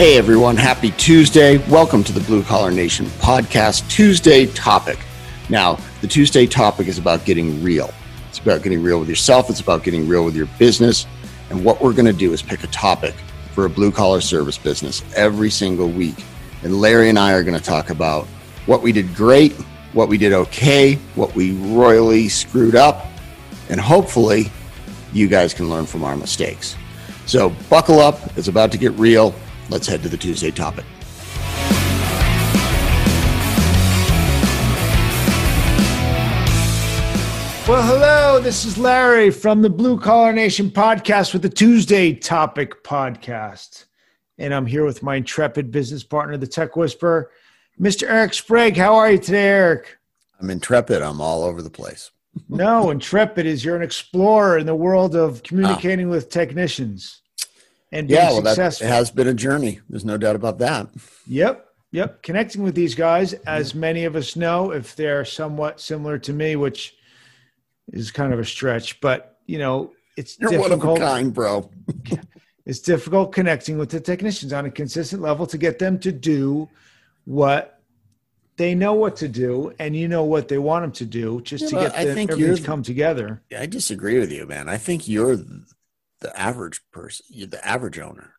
Hey everyone, happy Tuesday. Welcome to the Blue Collar Nation podcast Tuesday topic. Now, the Tuesday topic is about getting real. It's about getting real with yourself, it's about getting real with your business. And what we're going to do is pick a topic for a blue collar service business every single week. And Larry and I are going to talk about what we did great, what we did okay, what we royally screwed up, and hopefully you guys can learn from our mistakes. So buckle up, it's about to get real. Let's head to the Tuesday topic. Well, hello, this is Larry from the Blue Collar Nation podcast with the Tuesday Topic podcast. And I'm here with my intrepid business partner, the Tech Whisperer, Mr. Eric Sprague. How are you today, Eric? I'm intrepid. I'm all over the place. no, intrepid is you're an explorer in the world of ah. communicating oh. with technicians and yeah, well, successful. that has been a journey. There's no doubt about that. Yep. Yep. Connecting with these guys, as many of us know, if they're somewhat similar to me, which is kind of a stretch, but you know, it's You're difficult. one of a kind, bro. it's difficult connecting with the technicians on a consistent level to get them to do what they know what to do, and you know what they want them to do, just yeah, to get I think everything come together. I disagree with you, man. I think you're the average person, the average owner.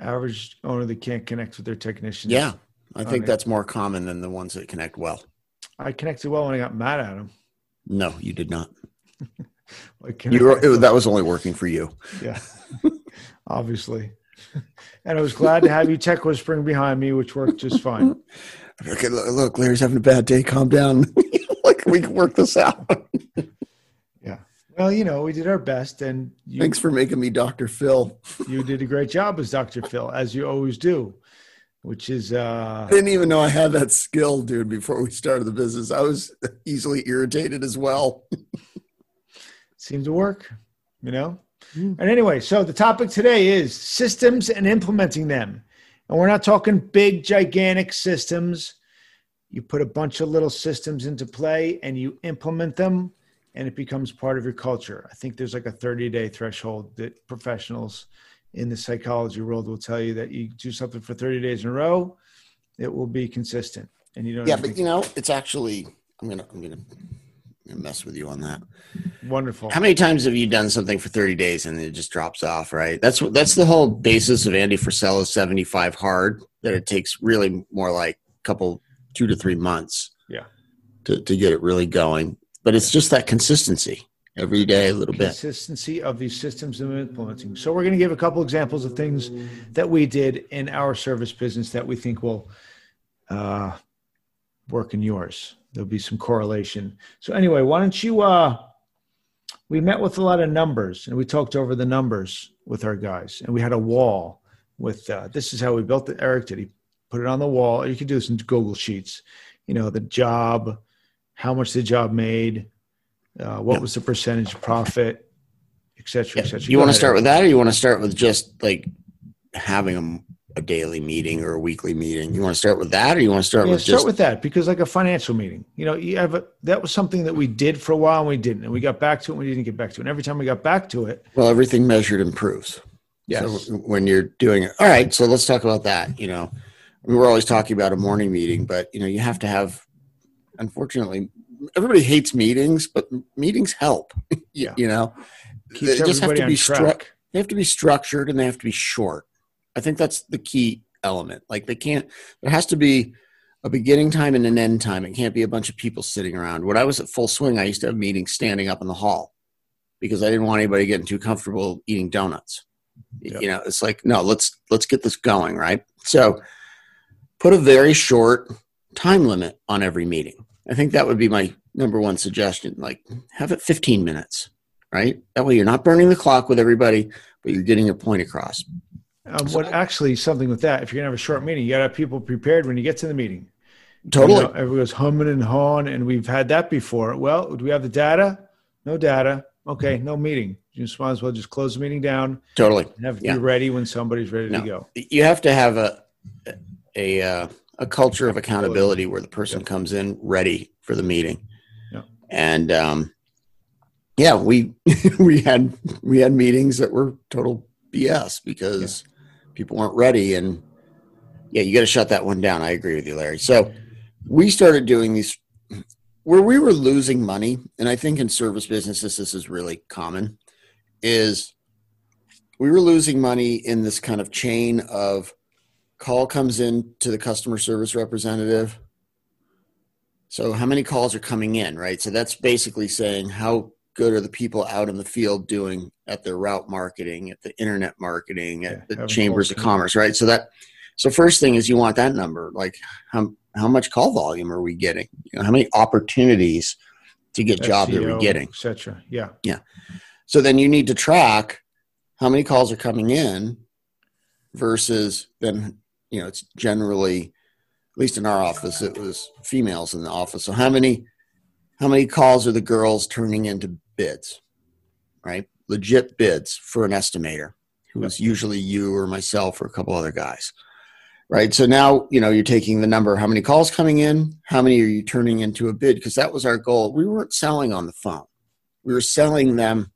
Average owner that can't connect with their technicians. Yeah, I think that's more common than the ones that connect well. I connected well when I got mad at him. No, you did not. you were, it, that was only working for you. Yeah, obviously. and I was glad to have you tech whispering behind me, which worked just fine. Okay, look, look, Larry's having a bad day. Calm down. like we can work this out. Well, you know, we did our best, and you, thanks for making me Dr. Phil. you did a great job as Dr. Phil, as you always do which is uh I didn't even know I had that skill, dude, before we started the business. I was easily irritated as well. seemed to work, you know? Mm. And anyway, so the topic today is systems and implementing them. And we're not talking big gigantic systems. You put a bunch of little systems into play and you implement them and it becomes part of your culture. I think there's like a 30 day threshold that professionals in the psychology world will tell you that you do something for 30 days in a row, it will be consistent. And you don't. Yeah, but you know, it's actually I'm gonna I'm gonna mess with you on that. Wonderful. How many times have you done something for 30 days and it just drops off, right? That's what that's the whole basis of Andy Frisella's 75 hard, that it takes really more like a couple two to three months. Yeah. To to get it really going. But it's just that consistency every day a little bit. Consistency of these systems and implementing. So we're going to give a couple examples of things that we did in our service business that we think will uh, work in yours. There'll be some correlation. So anyway, why don't you? Uh, we met with a lot of numbers and we talked over the numbers with our guys, and we had a wall with. Uh, this is how we built it. Eric did. He put it on the wall. You can do this in Google Sheets. You know the job, how much the job made, uh, what was the percentage profit, et cetera, et cetera. You want to start with that, or you want to start with just like having a, a, daily meeting or a weekly meeting? You want to start with that, or you want to start yeah, with start just with that because like a financial meeting, you know, you have a, that was something that we did for a while and we didn't, and we got back to it, and we didn't get back to it, and every time we got back to it, well, everything measured improves. Yes. So when you're doing it, all right. So let's talk about that. You know, we were always talking about a morning meeting, but you know, you have to have. Unfortunately, everybody hates meetings, but meetings help. yeah. You know, Keeps they just have to be stru- they have to be structured and they have to be short. I think that's the key element. Like they can't. There has to be a beginning time and an end time. It can't be a bunch of people sitting around. When I was at full swing, I used to have meetings standing up in the hall because I didn't want anybody getting too comfortable eating donuts. Yep. You know, it's like no, let's let's get this going, right? So, put a very short time limit on every meeting I think that would be my number one suggestion. Like, have it 15 minutes, right? That way you're not burning the clock with everybody, but you're getting your point across. Um, what actually something with that? If you're gonna have a short meeting, you gotta have people prepared when you get to the meeting. Totally. You know, everyone's humming and hawing, and we've had that before. Well, do we have the data? No data. Okay, no meeting. You just might as well just close the meeting down. Totally. have to yeah. be ready when somebody's ready no, to go. You have to have a a uh, a culture of accountability where the person yeah. comes in ready for the meeting. Yeah. And um, yeah, we we had we had meetings that were total BS because yeah. people weren't ready and Yeah, you got to shut that one down. I agree with you, Larry. So we started doing these where we were losing money, and I think in service businesses this is really common, is we were losing money in this kind of chain of call comes in to the customer service representative. So how many calls are coming in, right? So that's basically saying how good are the people out in the field doing at their route marketing, at the internet marketing, at yeah, the chambers of commerce, right? So that so first thing is you want that number, like how how much call volume are we getting? You know, how many opportunities to get SEO, jobs are we getting, etc. Yeah, yeah. So then you need to track how many calls are coming in versus then you know it's generally at least in our office it was females in the office. So how many how many calls are the girls turning into bids right? Legit bids for an estimator who is usually you or myself or a couple other guys right? So now you know you're taking the number how many calls coming in how many are you turning into a bid? Because that was our goal. We weren't selling on the phone. We were selling them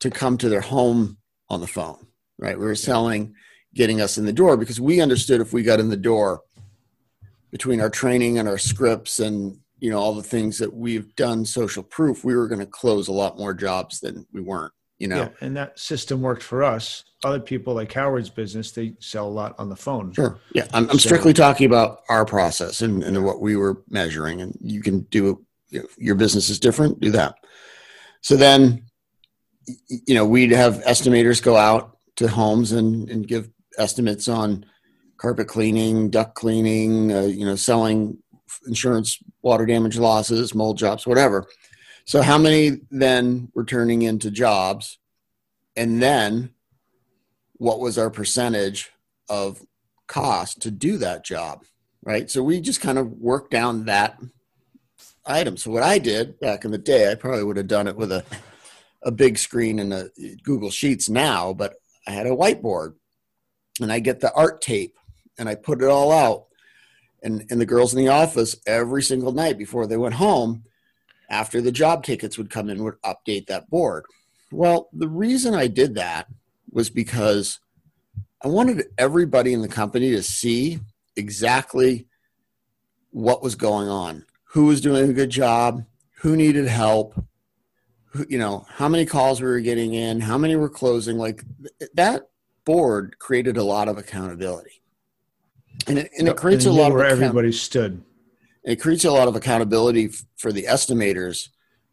to come to their home on the phone, right? We were selling, getting us in the door because we understood if we got in the door between our training and our scripts and you know all the things that we've done social proof, we were going to close a lot more jobs than we weren't. You know, yeah, and that system worked for us. Other people like Howard's business, they sell a lot on the phone. Sure. Yeah, I'm, I'm so, strictly talking about our process and, and what we were measuring, and you can do you know, your business is different. Do that. So then you know, we'd have estimators go out to homes and, and give estimates on carpet cleaning, duct cleaning, uh, you know, selling insurance, water damage losses, mold jobs, whatever. So, how many then were turning into jobs? And then, what was our percentage of cost to do that job? Right. So, we just kind of worked down that item. So, what I did back in the day, I probably would have done it with a a big screen and a Google Sheets now, but I had a whiteboard and I get the art tape and I put it all out. And, and the girls in the office every single night before they went home, after the job tickets would come in, would update that board. Well, the reason I did that was because I wanted everybody in the company to see exactly what was going on, who was doing a good job, who needed help, you know how many calls we were getting in how many were closing like that board created a lot of accountability and it, and it creates and a lot where of everybody stood it creates a lot of accountability for the estimators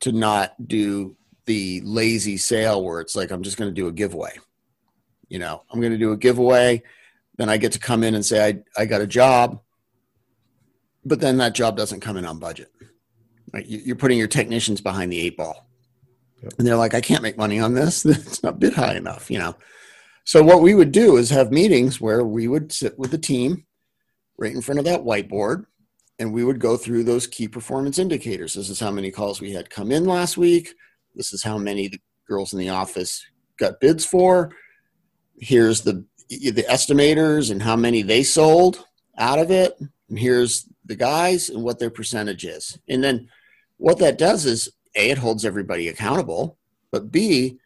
to not do the lazy sale where it's like i'm just going to do a giveaway you know i'm going to do a giveaway then i get to come in and say i, I got a job but then that job doesn't come in on budget right you're putting your technicians behind the eight ball Yep. And they're like, I can't make money on this. It's not bid high enough, you know. So what we would do is have meetings where we would sit with the team right in front of that whiteboard and we would go through those key performance indicators. This is how many calls we had come in last week. This is how many the girls in the office got bids for. Here's the the estimators and how many they sold out of it. And here's the guys and what their percentage is. And then what that does is a, it holds everybody accountable, but B,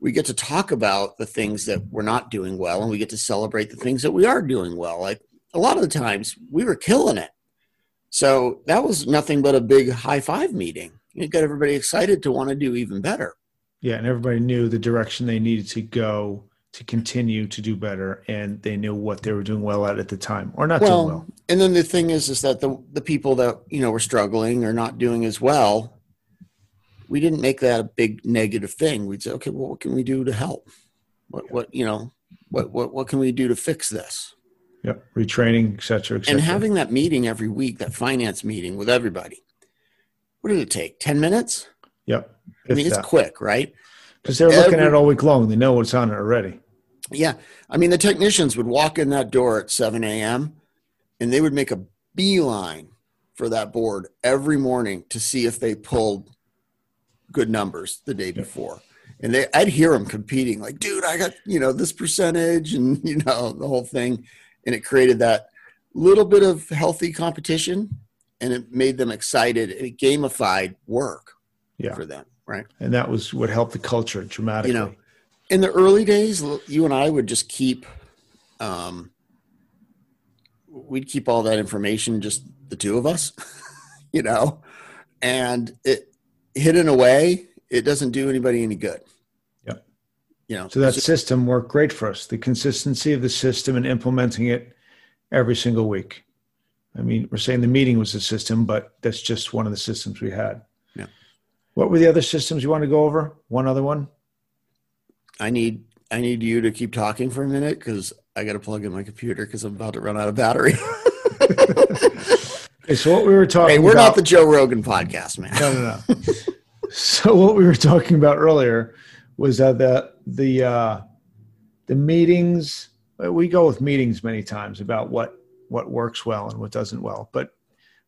we get to talk about the things that we're not doing well and we get to celebrate the things that we are doing well. Like a lot of the times we were killing it. So that was nothing but a big high five meeting. It got everybody excited to want to do even better. Yeah, and everybody knew the direction they needed to go to continue to do better and they knew what they were doing well at at the time or not well, doing well. And then the thing is is that the the people that, you know, were struggling or not doing as well we didn't make that a big negative thing. We'd say, okay, well, what can we do to help? What, what, you know, what, what, what can we do to fix this? Yep. Retraining, et cetera, et cetera. And having that meeting every week, that finance meeting with everybody. What did it take? 10 minutes? Yep. I mean, it's quick, right? Because they're looking at it all week long. They know what's on it already. Yeah. I mean, the technicians would walk in that door at 7 a.m. and they would make a beeline for that board every morning to see if they pulled good numbers the day before. And they, I'd hear them competing, like, dude, I got, you know, this percentage and, you know, the whole thing. And it created that little bit of healthy competition and it made them excited. It gamified work yeah. for them, right? And that was what helped the culture dramatically. You know, in the early days, you and I would just keep, um, we'd keep all that information just the two of us, you know, and it hidden away, it doesn't do anybody any good. Yeah. You know, So that system worked great for us. The consistency of the system and implementing it every single week. I mean, we're saying the meeting was a system, but that's just one of the systems we had. Yeah. What were the other systems you want to go over? One other one? I need I need you to keep talking for a minute because I got to plug in my computer because I'm about to run out of battery. Okay, so what we were talking hey, we're about, not the Joe Rogan podcast, man. no, no, no. so what we were talking about earlier was that the the uh, the meetings. We go with meetings many times about what what works well and what doesn't well, but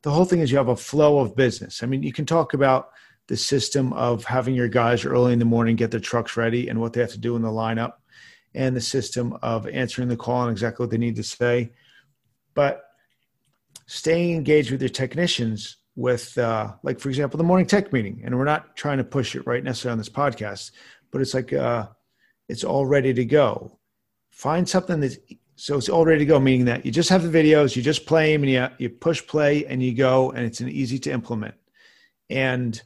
the whole thing is you have a flow of business. I mean, you can talk about the system of having your guys early in the morning get their trucks ready and what they have to do in the lineup, and the system of answering the call and exactly what they need to say, but staying engaged with your technicians with uh, like for example the morning tech meeting. And we're not trying to push it right necessarily on this podcast but it's like uh, it's all ready to go. Find something that's so it's all ready to go meaning that you just have the videos you just play them and you, you push play and you go and it's an easy to implement. And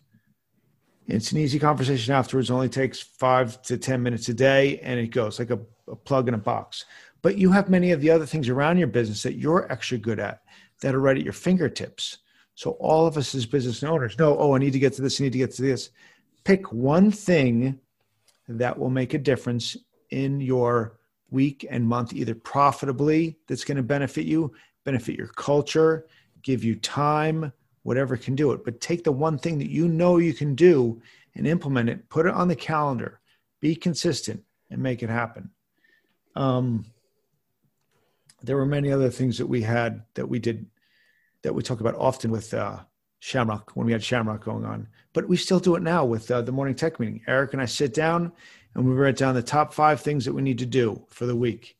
it's an easy conversation afterwards. It only takes five to ten minutes a day and it goes like a, a plug in a box. But you have many of the other things around your business that you're extra good at that are right at your fingertips. So all of us as business owners know, oh, I need to get to this, I need to get to this. Pick one thing that will make a difference in your week and month, either profitably, that's going to benefit you, benefit your culture, give you time, whatever can do it. But take the one thing that you know you can do and implement it, put it on the calendar, be consistent, and make it happen. Um, there were many other things that we had that we did that we talk about often with uh, Shamrock when we had Shamrock going on, but we still do it now with uh, the morning tech meeting. Eric and I sit down and we write down the top five things that we need to do for the week.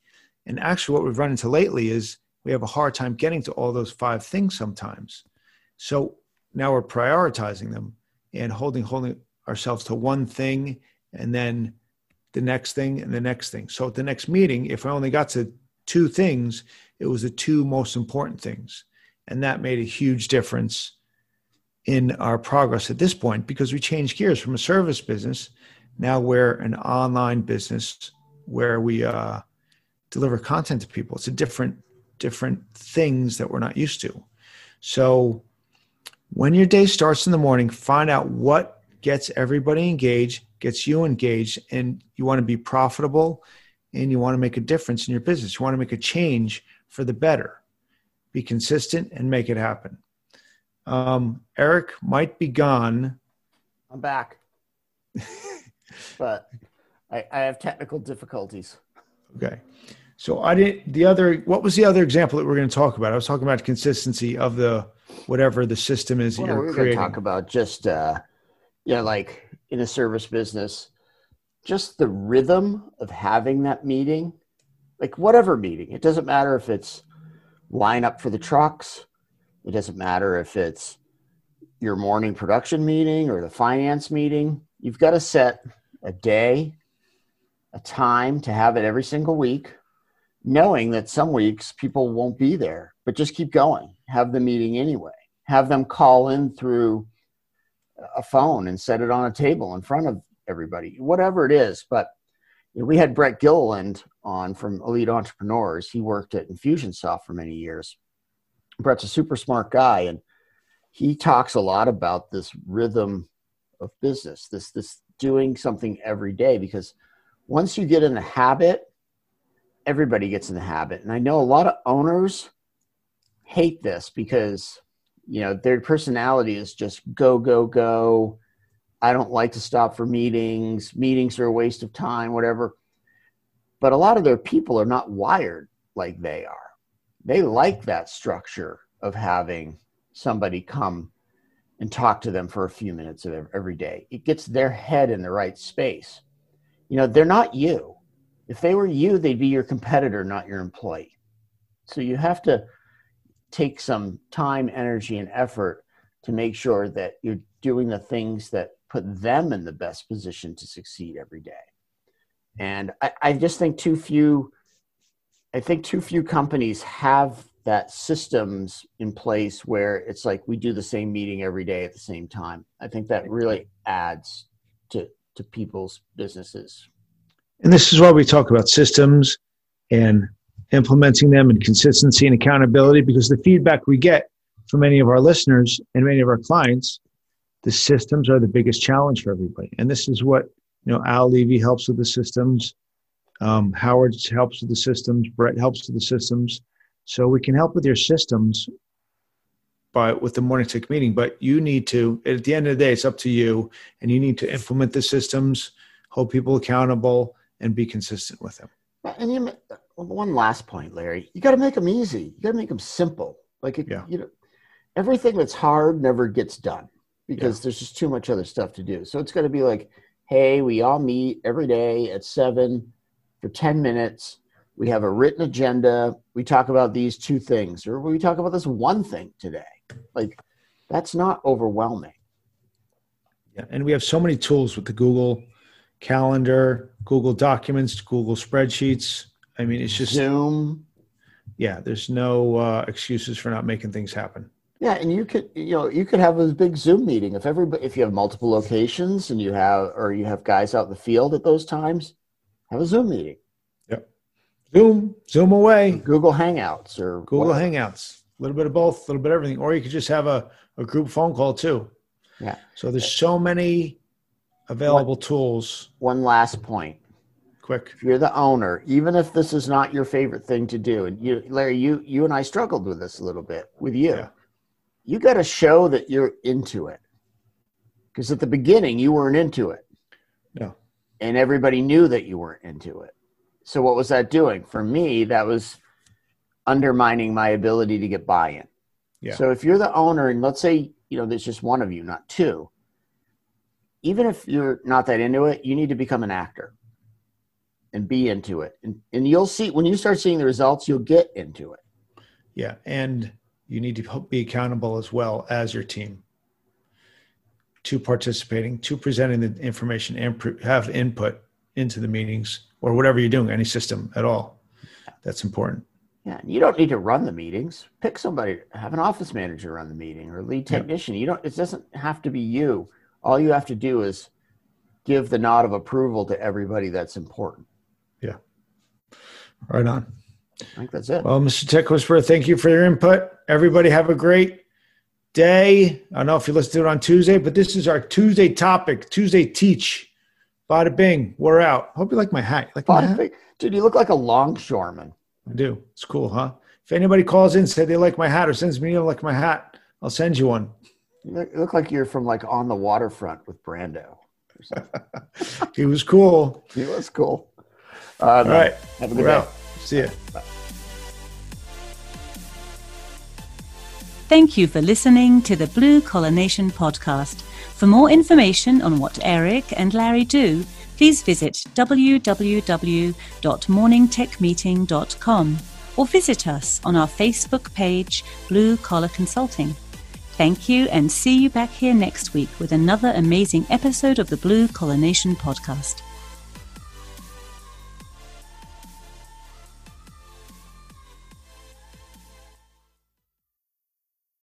And actually, what we've run into lately is we have a hard time getting to all those five things sometimes. So now we're prioritizing them and holding holding ourselves to one thing and then the next thing and the next thing. So at the next meeting, if I only got to two things, it was the two most important things. And that made a huge difference in our progress at this point because we changed gears from a service business. Now we're an online business where we uh, deliver content to people. It's a different, different things that we're not used to. So when your day starts in the morning, find out what gets everybody engaged, gets you engaged, and you want to be profitable and you want to make a difference in your business. You want to make a change for the better. Be consistent and make it happen. Um, Eric might be gone. I'm back, but I, I have technical difficulties. Okay. So I didn't. The other, what was the other example that we're going to talk about? I was talking about consistency of the whatever the system is that Well, you're we're going creating. to talk about just, uh, you know, like in a service business, just the rhythm of having that meeting, like whatever meeting. It doesn't matter if it's line up for the trucks. It doesn't matter if it's your morning production meeting or the finance meeting. You've got to set a day, a time to have it every single week, knowing that some weeks people won't be there, but just keep going. Have the meeting anyway. Have them call in through a phone and set it on a table in front of everybody, whatever it is. But you know, we had Brett Gilliland on from Elite Entrepreneurs. He worked at Infusionsoft for many years. Brett's a super smart guy, and he talks a lot about this rhythm of business, this this doing something every day. Because once you get in the habit, everybody gets in the habit. And I know a lot of owners hate this because you know their personality is just go go go i don't like to stop for meetings. Meetings are a waste of time whatever. But a lot of their people are not wired like they are. They like that structure of having somebody come and talk to them for a few minutes every day. It gets their head in the right space. You know they're not you. If they were you they'd be your competitor not your employee. So you have to take some time, energy, and effort to make sure that you're doing the things that put them in the best position to succeed every day. Mm-hmm. And I, I just think too few, I think too few companies have that systems in place where it's like we do the same meeting every day at the same time. I think that really adds to to people's businesses. And this is why we talk about systems and implementing them and consistency and accountability because the feedback we get from many of our listeners and many of our clients, the systems are the biggest challenge for everybody. And this is what, you know, Al Levy helps with the systems. Um, Howard helps with the systems. Brett helps with the systems. So we can help with your systems by with the morning tech meeting, but you need to at the end of the day, it's up to you, and you need to implement the systems, hold people accountable, and be consistent with them. And you, one last point, Larry, you got to make them easy. You got to make them simple. Like it, yeah. you know, everything that's hard never gets done because yeah. there's just too much other stuff to do. So it's going to be like, hey, we all meet every day at seven for ten minutes. We have a written agenda. We talk about these two things or we talk about this one thing today. Like that's not overwhelming. Yeah and we have so many tools with the google calendar google documents google spreadsheets. I mean it's just zoom. Yeah there's no uh, excuses for not making things happen yeah and you could you know you could have a big zoom meeting if everybody if you have multiple locations and you have or you have guys out in the field at those times have a zoom meeting Yep. Zoom, Zoom away. Google Hangouts or Google whatever. Hangouts. A little bit of both, a little bit of everything. Or you could just have a, a group phone call too. Yeah. So there's so many available one, tools. One last point. Quick. If you're the owner, even if this is not your favorite thing to do, and you Larry, you you and I struggled with this a little bit with you. Yeah. You got to show that you're into it. Because at the beginning you weren't into it. No. And everybody knew that you weren't into it so what was that doing for me that was undermining my ability to get buy-in yeah. so if you're the owner and let's say you know there's just one of you not two even if you're not that into it you need to become an actor and be into it and, and you'll see when you start seeing the results you'll get into it yeah and you need to be accountable as well as your team to participating to presenting the information and have input into the meetings or whatever you're doing, any system at all. That's important. Yeah, you don't need to run the meetings. Pick somebody, have an office manager run the meeting or lead technician. You don't. It doesn't have to be you. All you have to do is give the nod of approval to everybody that's important. Yeah. Right on. I think that's it. Well, Mr. Tech Whisperer, thank you for your input. Everybody have a great day. I don't know if you listen to it on Tuesday, but this is our Tuesday topic, Tuesday teach. Bada bing, we're out. Hope you like my hat. like my hat? Bing. Dude, you look like a longshoreman. I do. It's cool, huh? If anybody calls in, say they like my hat, or sends me like my hat, I'll send you one. You look like you're from like on the waterfront with Brando. he was cool. He was cool. Uh, All right. Have a good we're day. Out. See ya. Bye. Thank you for listening to the Blue Collar Nation podcast. For more information on what Eric and Larry do, please visit www.morningtechmeeting.com or visit us on our Facebook page, Blue Collar Consulting. Thank you and see you back here next week with another amazing episode of the Blue Collar Nation podcast.